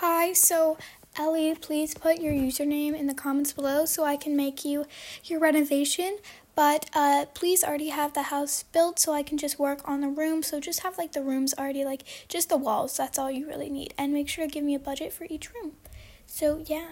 Hi, so Ellie, please put your username in the comments below so I can make you your renovation. But uh, please already have the house built so I can just work on the room. So just have like the rooms already, like just the walls. That's all you really need. And make sure to give me a budget for each room. So yeah.